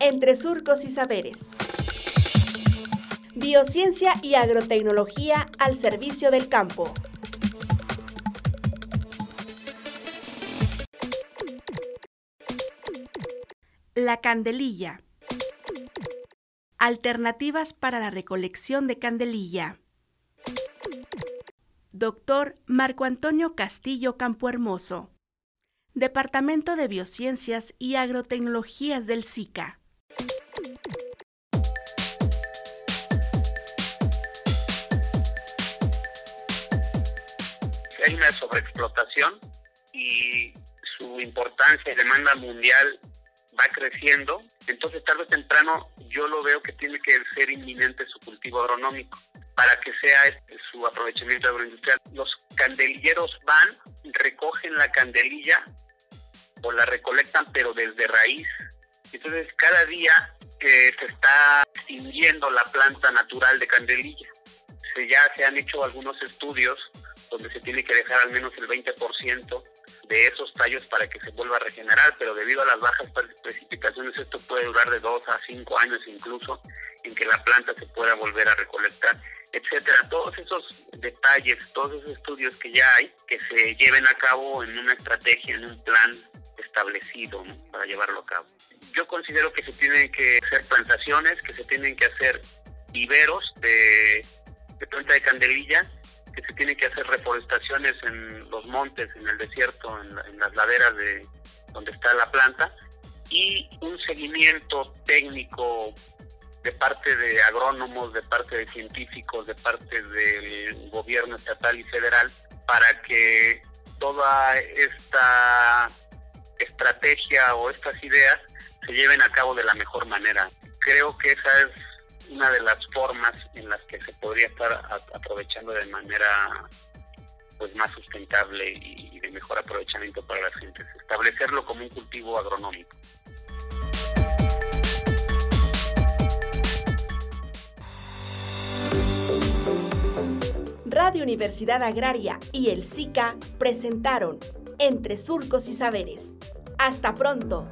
entre surcos y saberes. Biociencia y agrotecnología al servicio del campo. La candelilla. Alternativas para la recolección de candelilla. Doctor Marco Antonio Castillo Campohermoso. Departamento de Biociencias y Agrotecnologías del SICA. Hay una sobreexplotación y su importancia y demanda mundial va creciendo, entonces tarde o temprano yo lo veo que tiene que ser inminente su cultivo agronómico para que sea este, su aprovechamiento agroindustrial. Los candelilleros van, recogen la candelilla o la recolectan pero desde raíz. Entonces cada día que se está extinguiendo la planta natural de candelilla. Se, ya se han hecho algunos estudios donde se tiene que dejar al menos el 20% de esos tallos para que se vuelva a regenerar, pero debido a las bajas precipitaciones esto puede durar de 2 a 5 años incluso en que la planta se pueda volver a recolectar, etcétera. Todos esos detalles, todos esos estudios que ya hay, que se lleven a cabo en una estrategia, en un plan establecido para llevarlo a cabo. Yo considero que se tienen que hacer plantaciones, que se tienen que hacer viveros de, de planta de candelilla que se tienen que hacer reforestaciones en los montes, en el desierto, en, las laderas de donde está la planta y un seguimiento técnico de parte de agrónomos, de parte de científicos, de parte del gobierno estatal y federal para que toda esta estrategia o estas ideas se lleven a cabo de la mejor manera. Creo que esa es una de las formas en las que se podría estar aprovechando de manera pues más sustentable y de mejor aprovechamiento para las gentes, establecerlo como un cultivo agronómico. Radio Universidad Agraria y el SICA presentaron Entre Surcos y Saberes. Hasta pronto.